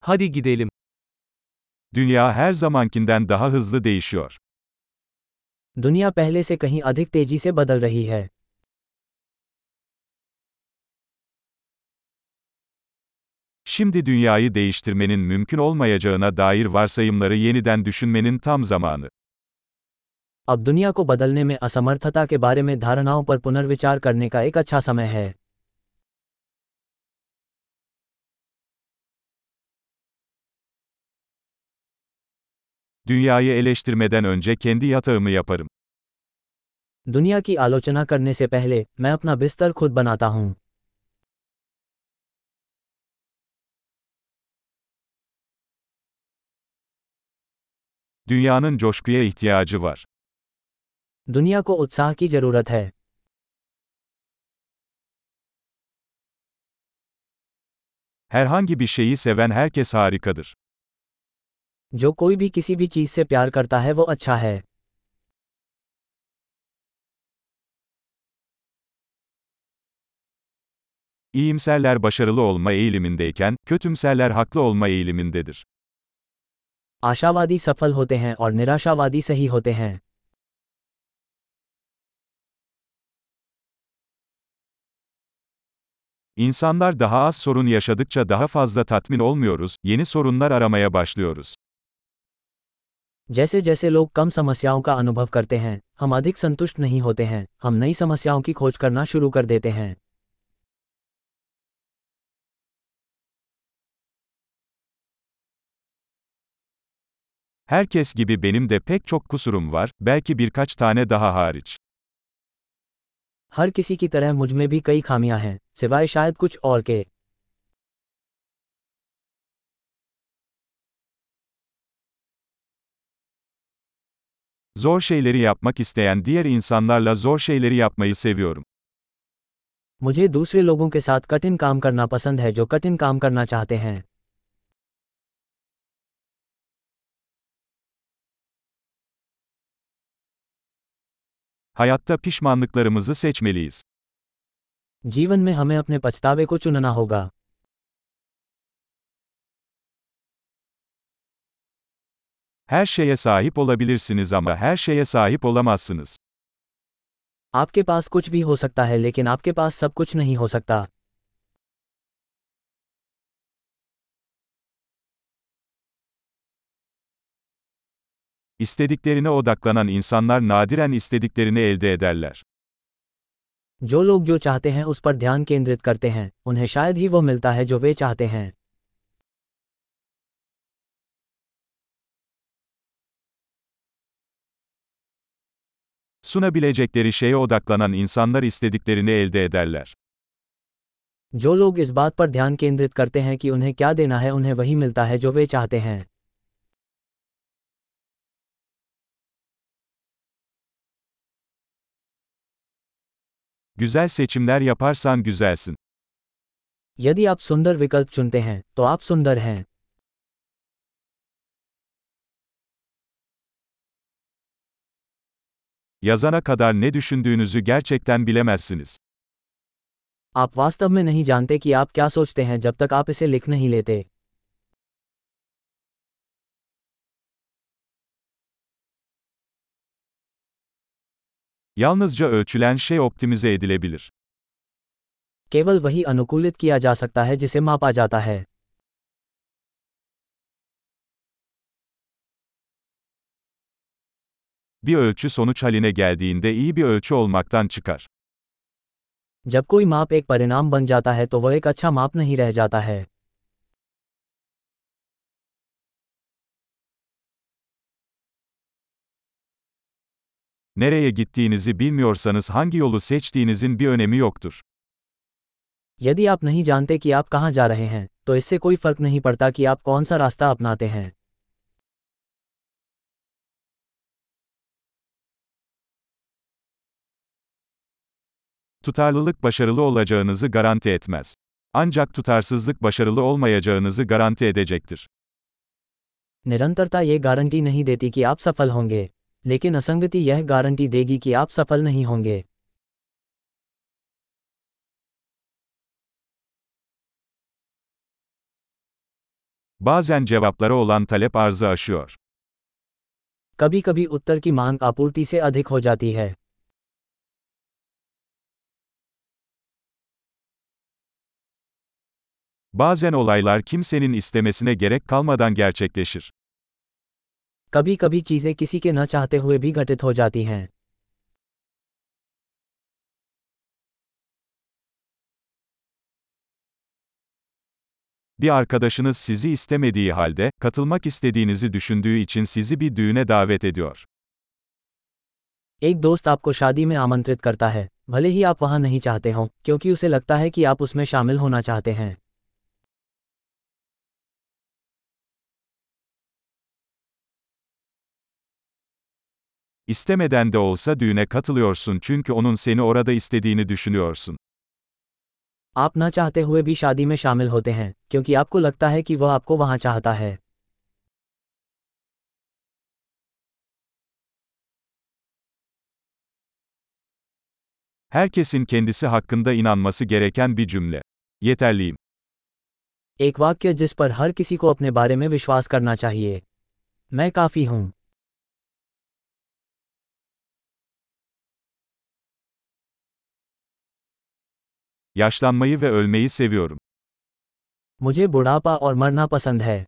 Hadi gidelim. Dünya her zamankinden daha hızlı değişiyor. दुनिया पहले से कहीं अधिक तेजी से बदल रही है Şimdi dünyayı değiştirmenin mümkün olmayacağına dair varsayımları yeniden düşünmenin tam zamanı. अब दुनिया को बदलने में असमर्थता के बारे में धारणाओं पर पुनर्विचार करने का एक अच्छा समय है Dünyayı eleştirmeden önce kendi yatağımı yaparım. दुनिया की आलोचना करने से पहले मैं अपना बिस्तर खुद बनाता हूँ Dünyanın coşkuya ihtiyacı var. दुनिया को उत्साह की जरूरत है Herhangi bir şeyi seven herkes harikadır. जो कोई भी किसी भी चीज से प्यार करता है वो अच्छा है İyimserler başarılı olma eğilimindeyken, kötümserler haklı olma eğilimindedir. आशावादी सफल होते हैं और निराशावादी सही होते हैं İnsanlar daha az sorun yaşadıkça daha fazla tatmin olmuyoruz, yeni sorunlar aramaya başlıyoruz. जैसे जैसे लोग कम समस्याओं का अनुभव करते हैं हम अधिक संतुष्ट नहीं होते हैं हम नई समस्याओं की खोज करना शुरू कर देते हैं Herkes gibi benim de pek çok kusurum var, belki birkaç tane daha hariç. हर किसी की तरह मुझमें भी कई खामियाँ हैं सिवाय शायद कुछ और के Zor şeyleri yapmak isteyen diğer insanlarla zor şeyleri yapmayı seviyorum. मुझे दूसरे लोगों के साथ कठिन काम करना पसंद है जो कठिन काम करना चाहते हैं Hayatta pişmanlıklarımızı seçmeliyiz. जीवन में हमें अपने पछतावे को चुनना होगा Her şeye sahip olabilirsiniz ama her şeye sahip olamazsınız. आपके पास कुछ भी हो सकता है लेकिन आपके पास सब कुछ नहीं हो सकता İstediklerine odaklanan insanlar nadiren istediklerini elde ederler. जो लोग जो चाहते हैं उस पर ध्यान केंद्रित करते हैं उन्हें शायद ही वो मिलता है जो वे चाहते हैं Sunabilecekleri şeye odaklanan insanlar istediklerini elde ederler. जो लोग इस बात पर ध्यान केंद्रित करते हैं कि उन्हें क्या देना है उन्हें वही मिलता है जो वे चाहते हैं Güzel seçimler yaparsan güzelsin. यदि आप सुंदर विकल्प चुनते हैं तो आप सुंदर हैं Yazana kadar ne düşündüğünüzü gerçekten bilemezsiniz. आप वास्तव में नहीं जानते कि आप क्या सोचते हैं जब तक आप इसे लिख नहीं लेते Yalnızca ölçülen şey optimize edilebilir. केवल वही अनुकूलित किया जा सकता है जिसे मापा जाता है Bir ölçü sonuç haline geldiğinde iyi bir ölçü olmaktan çıkar. जब कोई माप एक परिणाम बन जाता है तो वह एक अच्छा माप नहीं रह जाता है Nereye gittiğinizi bilmiyorsanız hangi yolu seçtiğinizin bir önemi yoktur. यदि आप नहीं जानते कि आप कहाँ जा रहे हैं तो इससे कोई फर्क नहीं पड़ता कि आप कौन सा रास्ता अपनाते हैं Tutarlılık başarılı olacağınızı garanti etmez. Ancak tutarsızlık başarılı olmayacağınızı garanti edecektir. निरंतरता ये गारंटी नहीं देती कि आप सफल होंगे लेकिन असंगति यह गारंटी देगी कि आप सफल नहीं होंगे Bazen cevaplara olan talep arzı aşıyor. कभी कभी उत्तर की मांग आपूर्ति से अधिक हो जाती है Bazen olaylar kimsenin istemesine gerek kalmadan gerçekleşir. कभी कभी चीजें किसी के न चाहते हुए भी घटित हो जाती हैं Bir arkadaşınız sizi istemediği halde, katılmak istediğinizi düşündüğü için sizi bir düğüne davet ediyor. एक दोस्त आपको शादी में आमंत्रित करता है भले ही आप वहां नहीं चाहते हों क्योंकि उसे लगता है कि आप उसमें शामिल होना चाहते हैं İstemeden de olsa düğüne katılıyorsun çünkü onun seni orada istediğini düşünüyorsun. आप न चाहते हुए भी शादी में शामिल होते हैं क्योंकि आपको लगता है कि वह आपको वहां चाहता है Herkesin kendisi hakkında inanması gereken bir cümle. Yeterliyim. एक वाक्य जिस पर हर किसी को अपने बारे में विश्वास करना चाहिए मैं काफी हूं Yaşlanmayı ve ölmeyi seviyorum. मुझे बुढ़ापा और मरना पसंद है